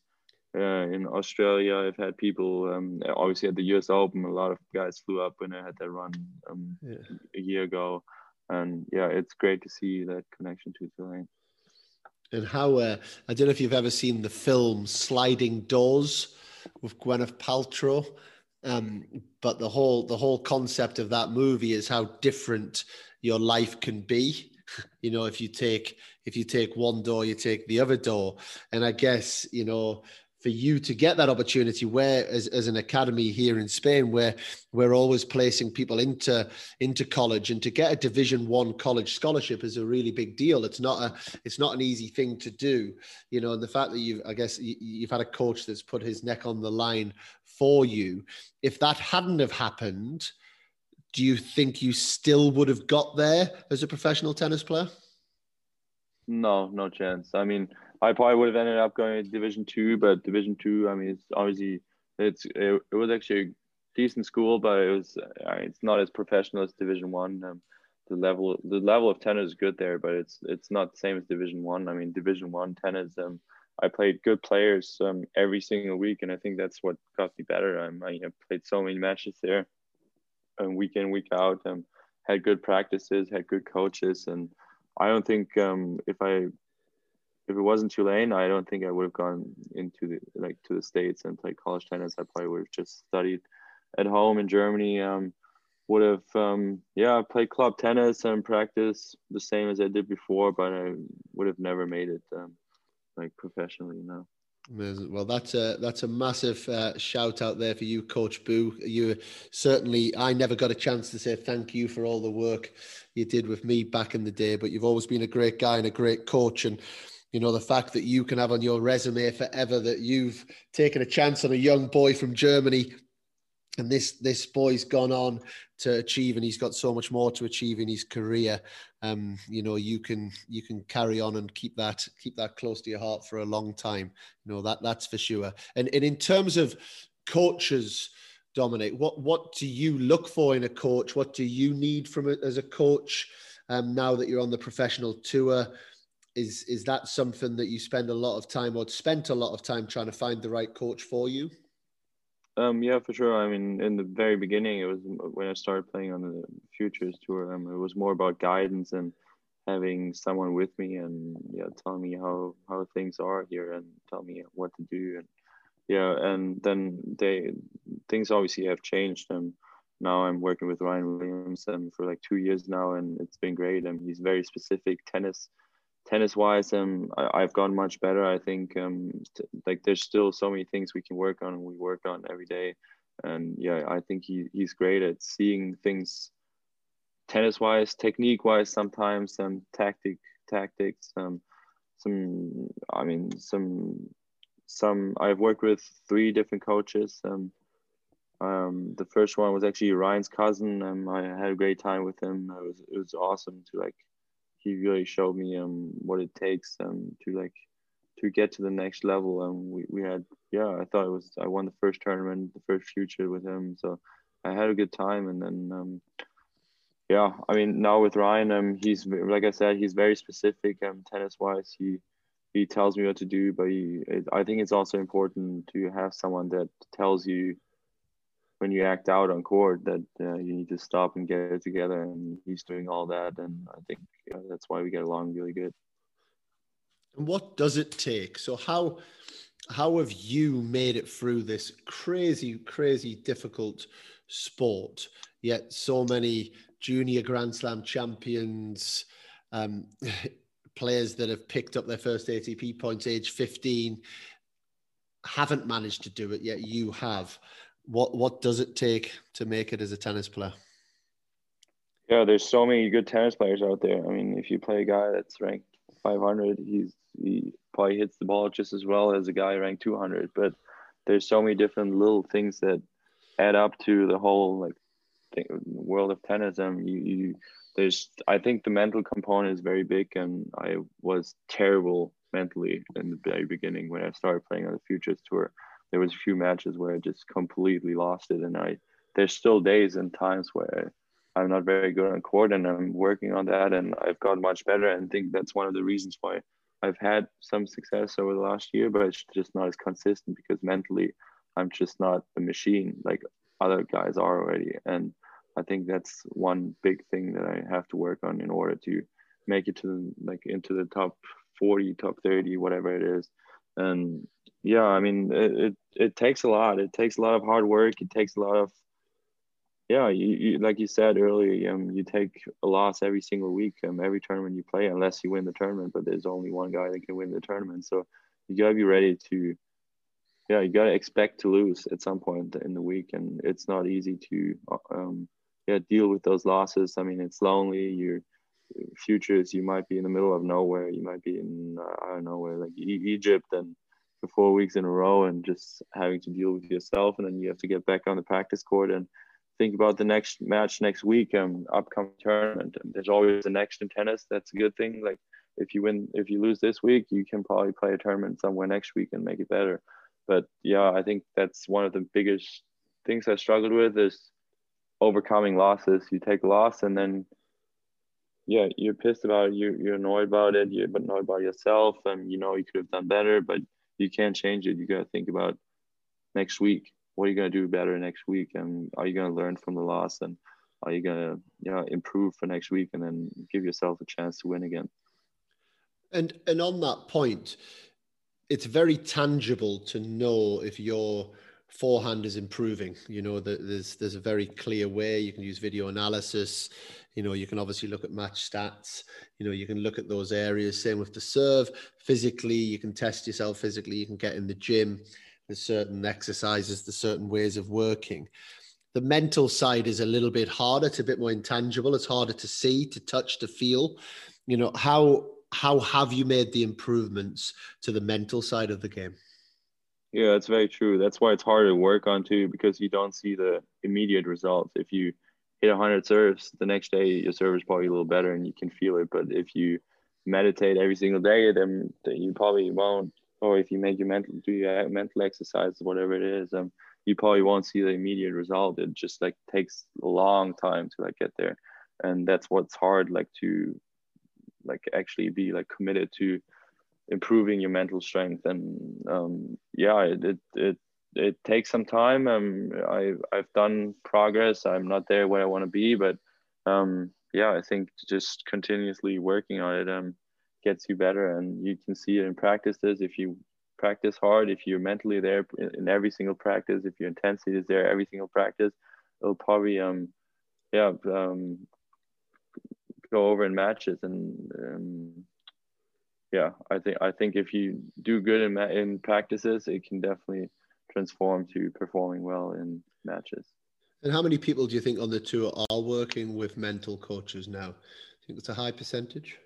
uh, in Australia. I've had people um, obviously at the U.S. Open. A lot of guys flew up when I had that run um, yeah. a year ago and yeah, it's great to see that connection to Tulane. And how uh, I don't know if you've ever seen the film Sliding Doors with Gwyneth Paltrow, um, but the whole the whole concept of that movie is how different your life can be. You know, if you take if you take one door, you take the other door, and I guess you know for you to get that opportunity where as, as an academy here in spain where we're always placing people into into college and to get a division one college scholarship is a really big deal. It's not a it's not an easy thing to do you know and the fact that you've i guess you've had a coach that's put his neck on the line for you if that hadn't have happened do you think you still would have got there as a professional tennis player? No no chance. I mean I probably would have ended up going to Division Two, but Division Two, I mean, it's obviously it's it, it was actually a decent school, but it was it's not as professional as Division One. Um, the level the level of tennis is good there, but it's it's not the same as Division One. I. I mean, Division One tennis. Um, I played good players um, every single week, and I think that's what got me better. Um, I have played so many matches there, um, week in week out. Um, had good practices, had good coaches, and I don't think um, if I if it wasn't Tulane, I don't think I would have gone into the like to the states and played college tennis. I probably would have just studied at home in Germany. Um, would have um, yeah played club tennis and practice the same as I did before, but I would have never made it um, like professionally. No. Well, that's a that's a massive uh, shout out there for you, Coach Boo. You certainly I never got a chance to say thank you for all the work you did with me back in the day, but you've always been a great guy and a great coach and you know the fact that you can have on your resume forever that you've taken a chance on a young boy from Germany and this this boy's gone on to achieve and he's got so much more to achieve in his career. Um you know you can you can carry on and keep that keep that close to your heart for a long time. You know that that's for sure. And, and in terms of coaches dominik what what do you look for in a coach? What do you need from it as a coach um, now that you're on the professional tour is is that something that you spend a lot of time or spent a lot of time trying to find the right coach for you um, yeah, for sure. I mean, in the very beginning, it was when I started playing on the Futures Tour. Um, it was more about guidance and having someone with me and yeah, telling me how how things are here and tell me what to do and yeah, and then they things obviously have changed. And now I'm working with Ryan Williams and for like two years now, and it's been great. And he's very specific tennis tennis wise um I, have gone much better. I think um t- like there's still so many things we can work on and we work on every day. And yeah i think he, he's great at seeing things tennis wise technique wise sometimes some tactic tactics um some i mean some some i've worked with three different coaches um um the first one was actually ryan's cousin and i had a great time with him. It was it was awesome to like he really showed me um what it takes um to like to get to the next level. And we, we had yeah i thought it was i won the first tournament the first future with him. So i had a good time. And then um yeah i mean now with ryan um he's like i said he's very specific um tennis wise he he tells me what to do but he, it, i think it's also important to have someone that tells you when you act out on court that uh, you need to stop and get it together and he's doing all that and i think that's why we get along really good. And what does it take? So how how have you made it through this crazy crazy difficult sport? Yet so many junior grand slam champions um, players that have picked up their first atp points age 15 haven't managed to do it yet you have what what does it take to make it as a tennis player? Yeah, there's so many good tennis players out there. I mean, if you play a guy that's ranked 500, he's he probably hits the ball just as well as a guy ranked 200. But there's so many different little things that add up to the whole like thing, world of tennis. And you, you there's I think the mental component is very big, and I was terrible mentally in the very beginning when I started playing on the Futures Tour there was a few matches where I just completely lost it, and I there's still days and times where I'm not very good on court, and I'm working on that, and I've got much better, and think that's one of the reasons why I've had some success over the last year, but it's just not as consistent because mentally I'm just not a machine like other guys are already, and I think that's one big thing that I have to work on in order to make it to like into the top 40, top 30, whatever it is. And yeah i mean it, it, it takes a lot. It takes a lot of hard work. It takes a lot of yeah you, you like you said earlier um, you take a loss every single week um, every tournament you play unless you win the tournament but there's only one guy that can win the tournament. So you got to be ready to yeah you got to expect to lose at some point in the week and it's not easy to um, yeah deal with those losses. I mean it's lonely. Your futures you might be in the middle of nowhere. You might be in uh, i don't know where like e- egypt and for four weeks in a row and just having to deal with yourself and then you have to get back on the practice court and think about the next match next week and upcoming tournament and there's always the next in tennis that's a good thing like if you win if you lose this week you can probably play a tournament somewhere next week and make it better but yeah i think that's one of the biggest things I struggled with is overcoming losses. You take a loss and then yeah, you're pissed about it. You're, you're annoyed about it. You're annoyed about yourself, and you know you could have done better, but you can't change it. You got to think about next week. What are you going to do better next week? And are you going to learn from the loss? And are you going to you know improve for next week and then give yourself a chance to win again? And and on that point, it's very tangible to know if you're forehand is improving. You know, there's there's a very clear way you can use video analysis. You know, you can obviously look at match stats. You know, you can look at those areas. Same with the serve. Physically, you can test yourself physically. You can get in the gym. There's certain exercises, there's certain ways of working. The mental side is a little bit harder. It's a bit more intangible. It's harder to see, to touch, to feel. You know, how how have you made the improvements to the mental side of the game? Yeah, that's very true. That's why it's hard to work on too, because you don't see the immediate results. If you hit 100 serves, the next day your serve is probably a little better and you can feel it. But if you meditate every single day, then, then you probably won't. Or if you make your mental do your mental exercise, whatever it is, um, you probably won't see the immediate result. It just like takes a long time to like get there, and that's what's hard, like to like actually be like committed to improving your mental strength. And um, yeah it, it, it it takes some time. Um i've i've done progress. I'm not there where i want to be but um yeah i think just continuously working on it um gets you better. And you can see it in practices. If you practice hard if you're mentally there in every single practice if your intensity is there every single practice it'll probably um yeah um go over in matches. And um, yeah, I think I think if you do good in in practices, it can definitely transform to performing well in matches. And how many people do you think on the tour are working with mental coaches now? I think it's a high percentage.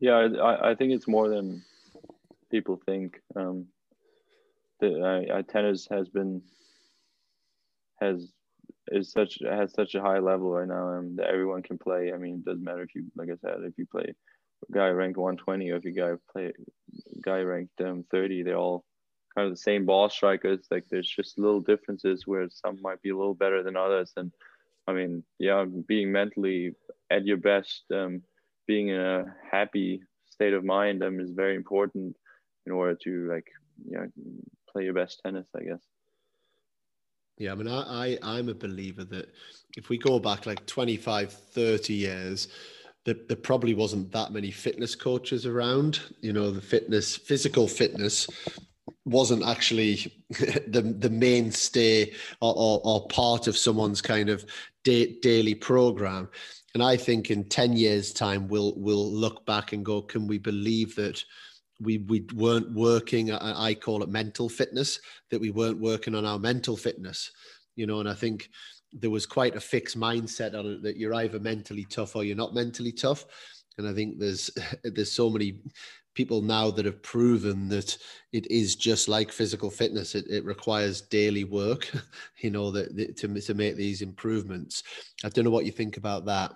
Yeah, I, I think it's more than people think. Um, the I, tennis has been has is such has such a high level right now, and that everyone can play. I mean, it doesn't matter if you, like I said, if you play guy ranked 120 or if you guy play guy ranked um, 30 they're all kind of the same ball strikers. Like there's just little differences where some might be a little better than others. And i mean yeah being mentally at your best um, being in a happy state of mind um, is very important in order to like you know play your best tennis i guess. Yeah i mean i, I i'm a believer that if we go back like 25 30 years there, there probably wasn't that many fitness coaches around. You know, the fitness, physical fitness wasn't actually the the mainstay or, or, or part of someone's kind of day, daily program. And I think in ten years' time, we'll we'll look back and go, can we believe that? we we weren't working i call it mental fitness that we weren't working on our mental fitness you know and i think there was quite a fixed mindset on it that you're either mentally tough or you're not mentally tough. And I think there's there's so many people now that have proven that it is just like physical fitness. It, it requires daily work, you know, that, that to to make these improvements. I don't know what you think about that.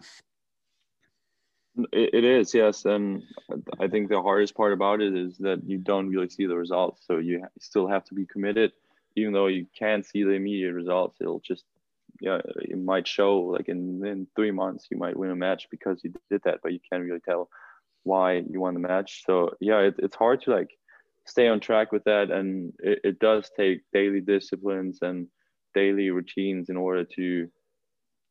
It, it is, yes, and I think the hardest part about it is that you don't really see the results. So you still have to be committed, even though you can't see the immediate results. It'll just yeah, it might show like in, in three months you might win a match because you did that, but you can't really tell why you won the match. So yeah, it, it's hard to like stay on track with that, and it, it does take daily disciplines and daily routines in order to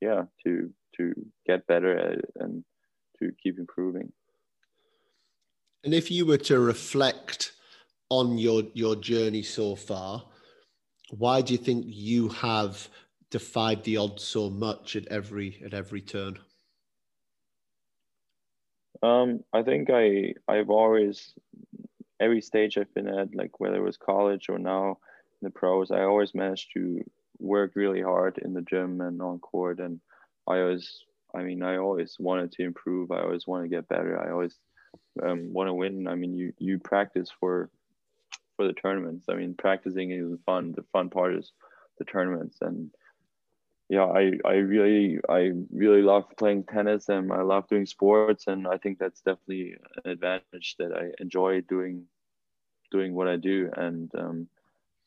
yeah to to get better at it and to keep improving. And if you were to reflect on your your journey so far, why do you think you have defied the odds so much at every at every turn? Um, I think I I've always every stage I've been at, like whether it was college or now in the pros, I always managed to work really hard in the gym and on court, and I always, I mean, I always wanted to improve. I always want to get better. I always um, want to win. I mean, you you practice for for the tournaments. I mean, practicing is fun. The fun part is the tournaments, and yeah, I, I really I really love playing tennis and I love doing sports and I think that's definitely an advantage that I enjoy doing doing what I do and um,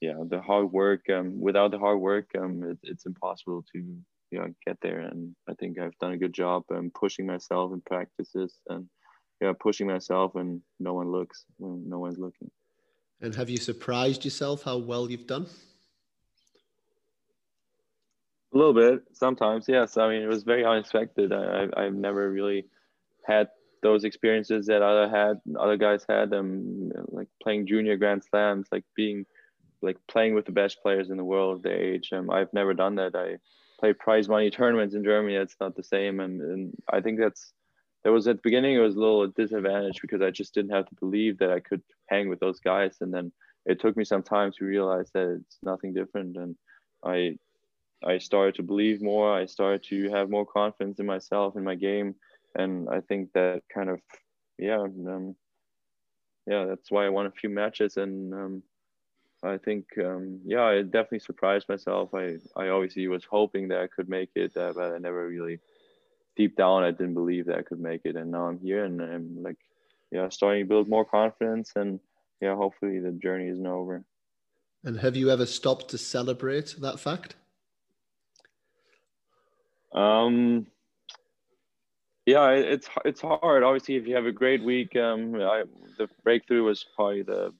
yeah, the hard work. Um, without the hard work, um, it, it's impossible to you know get there. And I think I've done a good job um, pushing myself in practices and yeah, pushing myself when no one looks when no one's looking. And have you surprised yourself how well you've done? A little bit, sometimes, yes. I mean, it was very unexpected. I, I've never really had those experiences that other had, other guys had. Um, like playing junior Grand Slams, like being, like playing with the best players in the world their age. Um, I've never done that. I play prize money tournaments in Germany. It's not the same, and, and I think that's there was at the beginning it was a little disadvantage because I just didn't have to believe that I could hang with those guys, and then it took me some time to realize that it's nothing different, and I I started to believe more. I started to have more confidence in myself in my game, and I think that kind of yeah um, yeah that's why I won a few matches, and um, I think um, yeah I definitely surprised myself. I I obviously was hoping that I could make it, uh, but I never really deep down I didn't believe that I could make it, and now I'm here and I'm like, yeah, starting to build more confidence, and yeah, hopefully the journey isn't over. And have you ever stopped to celebrate that fact? Um, yeah, it's it's hard. Obviously, if you have a great week, um, I, the breakthrough was probably the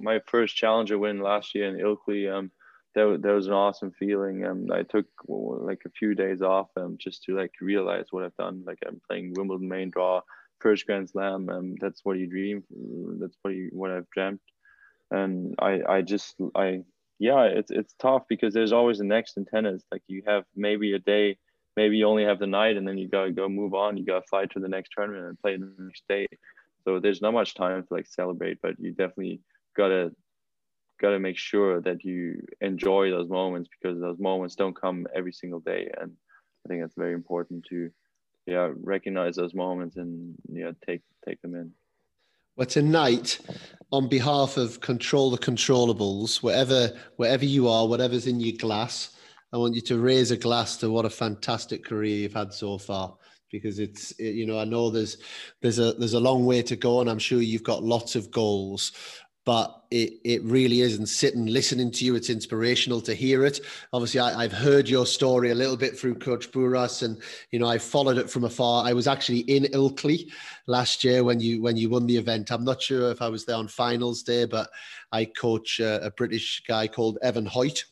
my first challenger win last year in Ilkley. Um, that, that was an awesome feeling. Um, I took like a few days off um, just to like realize what I've done. Like I'm playing Wimbledon main draw, first Grand Slam. Um, that's what you dream. That's what you what I've dreamt. And I I just I yeah it's it's tough because there's always the next in tennis. Like you have maybe a day, maybe you only have the night, and then you gotta go move on. You gotta fly to the next tournament and play the next day. So there's not much time to like celebrate, but you definitely gotta got to make sure that you enjoy those moments because those moments don't come every single day and i think it's very important to yeah recognize those moments and yeah take take them in well tonight on behalf of control the controllables wherever wherever you are whatever's in your glass i want you to raise a glass to what a fantastic career you've had so far because it's you know i know there's there's a there's a long way to go and i'm sure you've got lots of goals but it, it really is. And sitting listening to you, it's inspirational to hear it. Obviously, I, have heard your story a little bit through Coach Booras, and you know I followed it from afar. I was actually in Ilkley last year when you when you won the event. I'm not sure if I was there on finals day, but I coach a British guy called Evan Hoyt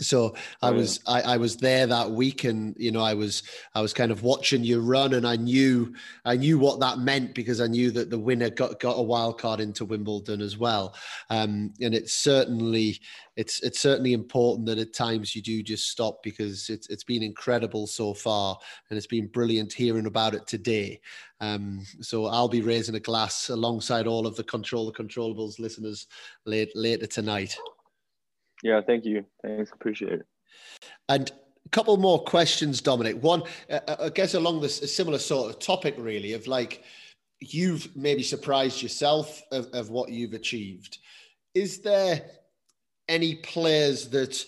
so I oh, was I, I, was there that week and you know I was I was kind of watching you run and I knew I knew what that meant because I knew that the winner got, got a wild card into Wimbledon as well. Um, and it's certainly it's it's certainly important that at times you do just stop because it's it's been incredible so far and it's been brilliant hearing about it today. Um, so I'll be raising a glass alongside all of the control the controllables listeners late, later tonight. Yeah, thank you. Thanks, appreciate it. And a couple more questions, Dominik. One, uh, uh, I guess along this a similar sort of topic, really, of like you've maybe surprised yourself of, of what you've achieved. Is there any players that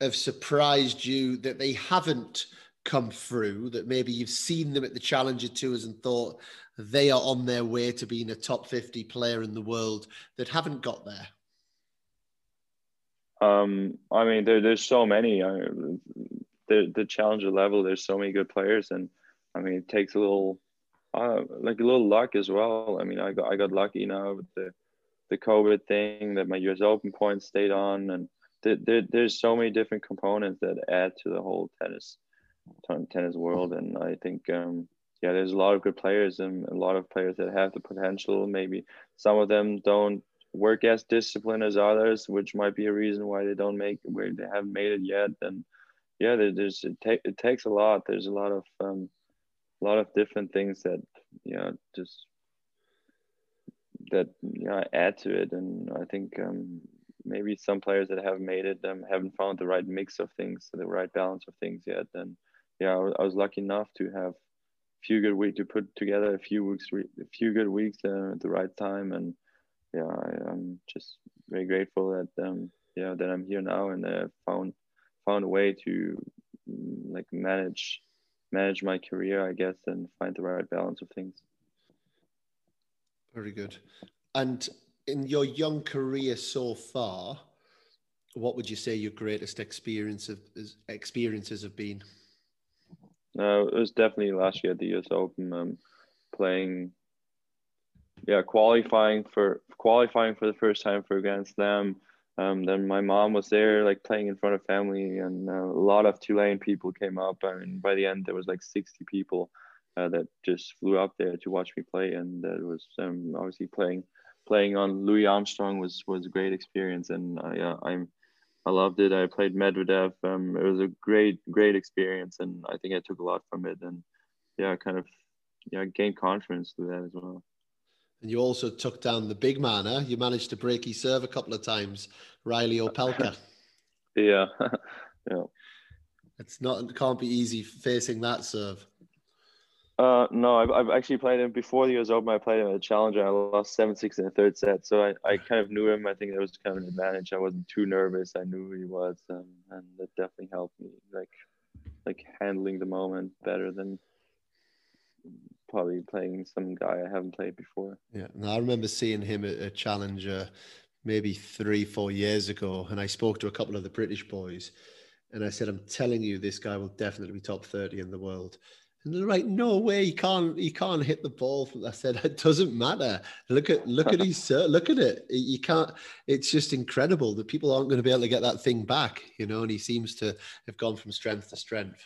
have surprised you that they haven't come through that maybe you've seen them at the challenger tours and thought they are on their way to being a top 50 player in the world that haven't got there um, I mean, there, there's so many. I, the the challenger level, there's so many good players, and I mean, it takes a little, uh, like a little luck as well. I mean, I got I got lucky now with the the COVID thing that my U.S. Open points stayed on, and there, there's so many different components that add to the whole tennis tennis world. And I think, um, yeah, there's a lot of good players and a lot of players that have the potential. Maybe some of them don't work as disciplined as others, which might be a reason why they don't make where they haven't made it yet. And yeah, there's it, ta- it takes a lot. There's a lot of um, a lot of different things that you know just that you know add to it. And I think um, maybe some players that have made it um, haven't found the right mix of things, the right balance of things yet. And yeah, I, was lucky enough to have a few good weeks to put together a few weeks, re- a few good weeks uh, at the right time and yeah, I, am just very grateful that um, yeah that I'm here now and uh, found found a way to mm, like manage manage my career, I guess, and find the right balance of things. Very good. And in your young career so far, what would you say your greatest experience of, experiences have been? Uh, it was definitely last year at the US Open, um, playing, yeah, qualifying for qualifying for the first time for Grand Slam. Um, then my mom was there, like playing in front of family, and uh, a lot of Tulane people came up. I mean, by the end, there was like 60 people uh, that just flew up there to watch me play, and that was um, obviously playing playing on Louis Armstrong was was a great experience, and uh, yeah, I'm I loved it. I played Medvedev. Um, it was a great great experience, and I think I took a lot from it, and yeah, kind of yeah gained confidence through that as well. And you also took down the big man, huh? You managed to break his serve a couple of times, Reilly Opelka. yeah, yeah. It's not it can't be easy facing that serve. Uh, no, I've, I've actually played him before the US Open. I played him at a challenger. I lost seven six in the third set, so I, I kind of knew him. I think that was kind of an advantage. I wasn't too nervous. I knew who he was, um, and that definitely helped me, like like handling the moment better than probably playing some guy I haven't played before. Yeah, and I remember seeing him at a challenger maybe three four years ago, and I spoke to a couple of the British boys, and I said, "I'm telling you, this guy will definitely be top thirty in the world." And they're like, no way, he can't, he can't hit the ball. I said, it doesn't matter. Look at, look at his, look at it. You can't. It's just incredible that people aren't going to be able to get that thing back, you know. And he seems to have gone from strength to strength.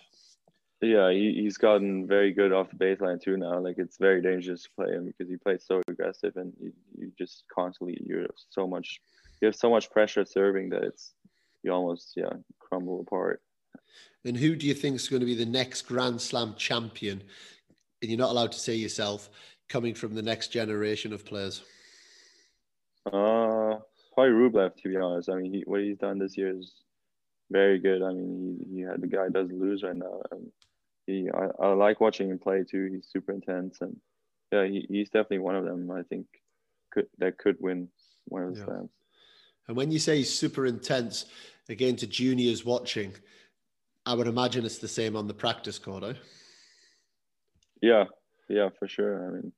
Yeah, he, he's gotten very good off the baseline too now. Like it's very dangerous to play him because he plays so aggressive and you, you just constantly you're so much you have so much pressure serving that it's you almost yeah crumble apart. And who do you think is going to be the next Grand Slam champion? And you're not allowed to say yourself, coming from the next generation of players. Uh, probably Rublev, to be honest. I mean, he, what he's done this year is very good. I mean, he, he had the guy doesn't lose right now. And he, I, I like watching him play too. He's super intense, and yeah, he, he's definitely one of them. I think could that could win one of the yeah. slams. And when you say super intense, again to juniors watching, I would imagine it's the same on the practice court, eh? Yeah, yeah, for sure. I mean,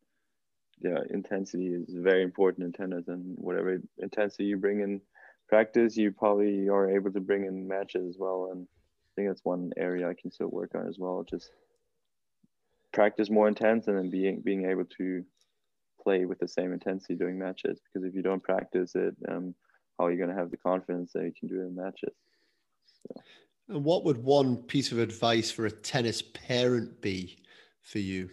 yeah, intensity is very important in tennis, and whatever intensity you bring in practice, you probably are able to bring in matches as well. And think that's one area I can still work on as well. Just practice more intense, and then being being able to play with the same intensity during matches. Because if you don't practice it, um, how are you going to have the confidence that you can do it in matches? So. And what would one piece of advice for a tennis parent be for you?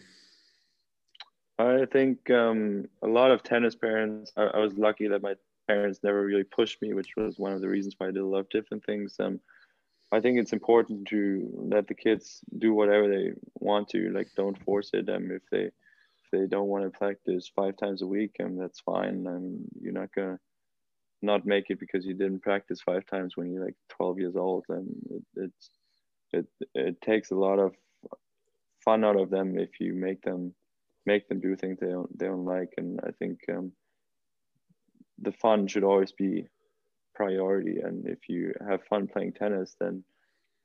I think um, a lot of tennis parents, I, I, was lucky that my parents never really pushed me, which was one of the reasons why I did a lot of different things. Um, I think it's important to let the kids do whatever they want to, like don't force it. them if they if they don't want to practice five times a week, and that's fine. And you're not gonna not make it because you didn't practice five times when you're like 12 years old and it, it's it it takes a lot of fun out of them if you make them make them do things they don't they don't like and i think um, the fun should always be priority and if you have fun playing tennis then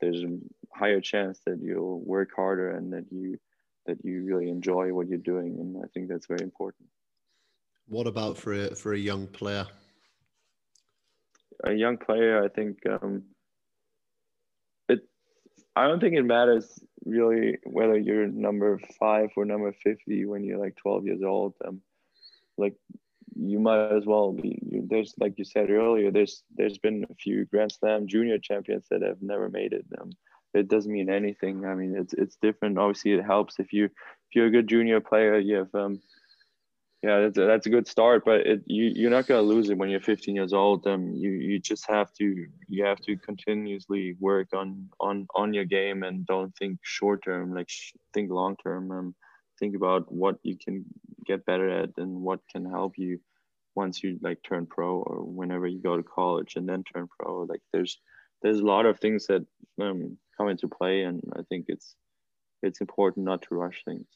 there's a higher chance that you'll work harder and that you that you really enjoy what you're doing and i think that's very important what about for a for a young player a young player, I think um, it. I don't think it matters really whether you're number five or number fifty when you're like twelve years old. Um, like you might as well be. There's like you said earlier. There's there's been a few Grand Slam junior champions that have never made it. Um, it doesn't mean anything. I mean, it's it's different. Obviously, it helps if you if you're a good junior player. You have um, yeah, that's a, that's a good start, but it, you you're not gonna lose it when you're 15 years old. Um, you you just have to you have to continuously work on on on your game and don't think short term, like think long term. Um, think about what you can get better at and what can help you once you like turn pro or whenever you go to college and then turn pro. Like there's there's a lot of things that um, come into play, and I think it's it's important not to rush things.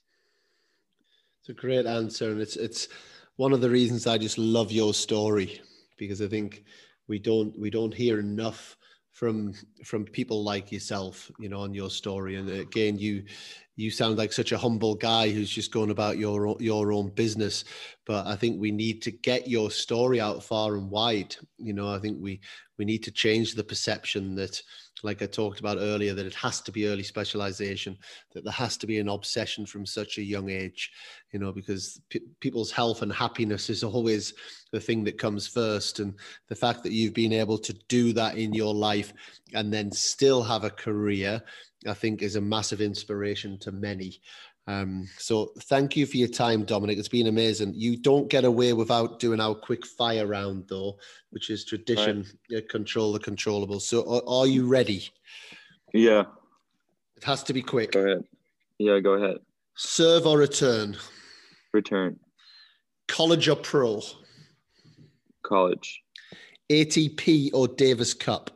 It's a great answer, and it's it's one of the reasons I just love your story because I think we don't we don't hear enough from from people like yourself you know on your story. And again you you sound like such a humble guy who's just going about your your own business. But i think we need to get your story out far and wide. You know i think we We need to change the perception that, like I talked about earlier, that it has to be early specialization, that there has to be an obsession from such a young age, you know, because p- people's health and happiness is always the thing that comes first. And the fact that you've been able to do that in your life and then still have a career, I think is a massive inspiration to many. Um, so thank you for your time, Dominik. It's been amazing. You don't get away without doing our quick fire round, though, which is tradition. Right. Control the controllable. So are, are, you ready? Yeah. It has to be quick. Go ahead. Yeah, go ahead. Serve or return? Return. College or pro? College. ATP or Davis Cup?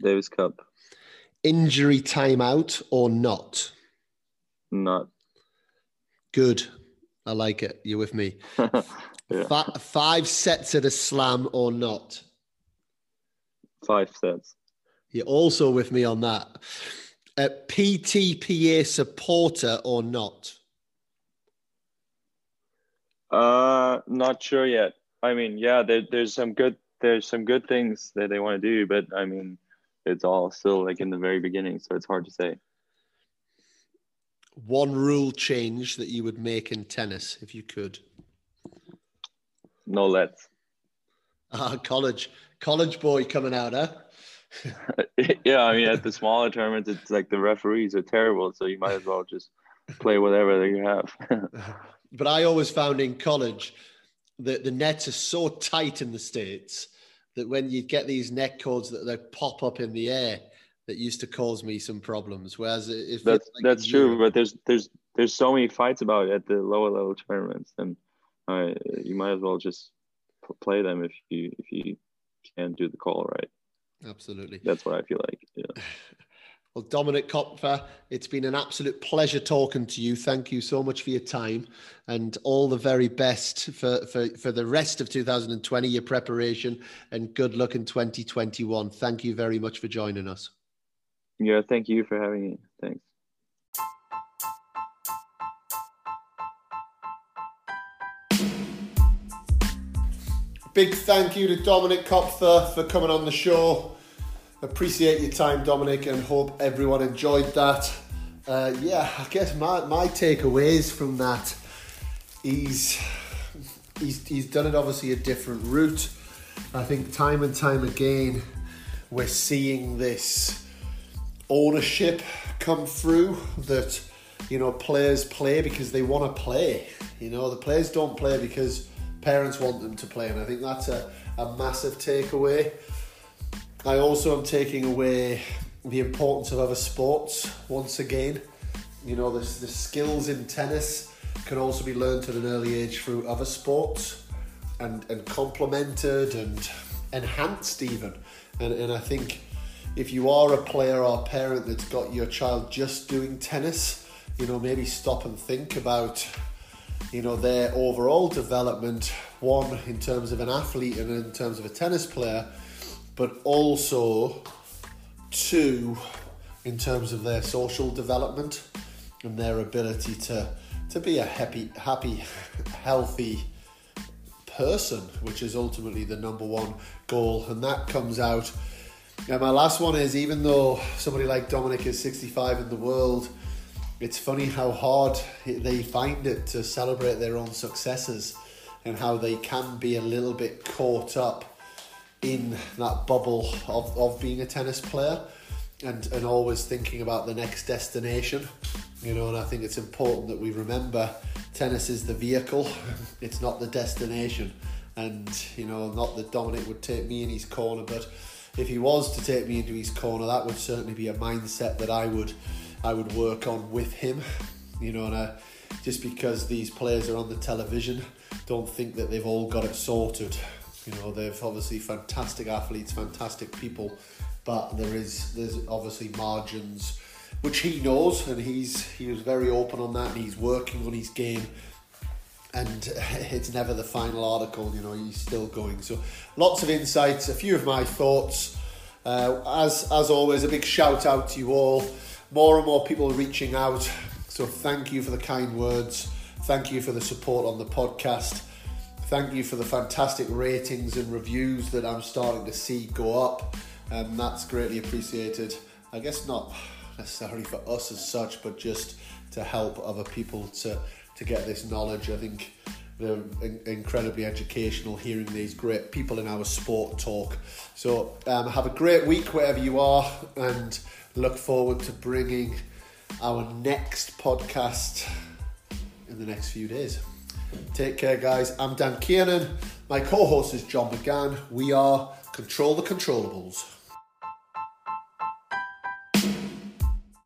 Davis Cup. Injury timeout or not? Not. Good. I like it. You're with me. yeah. five sets at a slam or not? Five sets. You're also with me on that. A PTPA supporter or not? Uh, not sure yet. I mean, yeah, there, there's some good there's some good things that they want to do, but I mean, it's all still like in the very beginning, so it's hard to say one rule change that you would make in tennis if you could? No lets. Ah, college, college boy coming out, huh? yeah, I mean, at the smaller tournaments, it's like the referees are terrible, so you might as well just play whatever that you have. but I always found in college that the nets are so tight in the states that when you get these net cords that they pop up in the air, that used to cause me some problems. Whereas if that's like that's true, but there's there's there's so many fights about it at the lower level tournaments, and uh, you might as well just play them if you if you can do the call right. Absolutely, that's what I feel like. Yeah. Well, Dominik Koepfer, it's been an absolute pleasure talking to you. Thank you so much for your time and all the very best for, for, for the rest of 2020, your preparation, and good luck in 2021. Thank you very much for joining us. Yeah, thank you for having me. Thanks. Big thank you to Dominik Koepfer for coming on the show. Appreciate your time, Dominik, and hope everyone enjoyed that. Uh, yeah, I guess my, my takeaways from that, he's, he's, he's done it obviously a different route. I think time and time again, we're seeing this ownership come through that you know players play because they want to play you know? The players don't play because parents want them to play and i think that's a, a massive takeaway. I also am taking away the importance of other sports once again. You know the, the skills in tennis can also be learned at an early age through other sports and, and complemented and enhanced even. And, and i think if you are a player or a parent that's got your child just doing tennis, you know, maybe stop and think about, you know, their overall development, one in terms of an athlete and in terms of a tennis player, but also two in terms of their social development and their ability to to be a happy happy healthy person which is ultimately the number one goal. And that comes out yeah, my last one is even though somebody like Dominik is 65 in the world, it's funny how hard they find it to celebrate their own successes and how they can be a little bit caught up in that bubble of, of being a tennis player and, and always thinking about the next destination. You know, and I think it's important that we remember tennis is the vehicle, it's not the destination. And, you know, not that Dominik would take me in his corner, but if he was to take me into his corner, that would certainly be a mindset that I would I would work on with him. You know, and I, just because these players are on the television, don't think that they've all got it sorted. You know, they're obviously fantastic athletes, fantastic people, but there is there's obviously margins which he knows, and he's he was very open on that, and he's working on his game and it's never the final article, you know, he's still going. So lots of insights, a few of my thoughts. Uh, as, as always, a big shout out to you all. More and more people reaching out. So thank you for the kind words. Thank you for the support on the podcast. thank you for the fantastic ratings and reviews that I'm starting to see go up. Um, that's greatly appreciated. I guess not necessarily for us as such, but just to help other people to, to get this knowledge. I think they're in- incredibly educational hearing these great people in our sport talk. So um, have a great week wherever you are and look forward to bringing our next podcast in the next few days. Take care, guys. I'm Dan Kiernan. My co host is John McGann. We are Control the Controllables.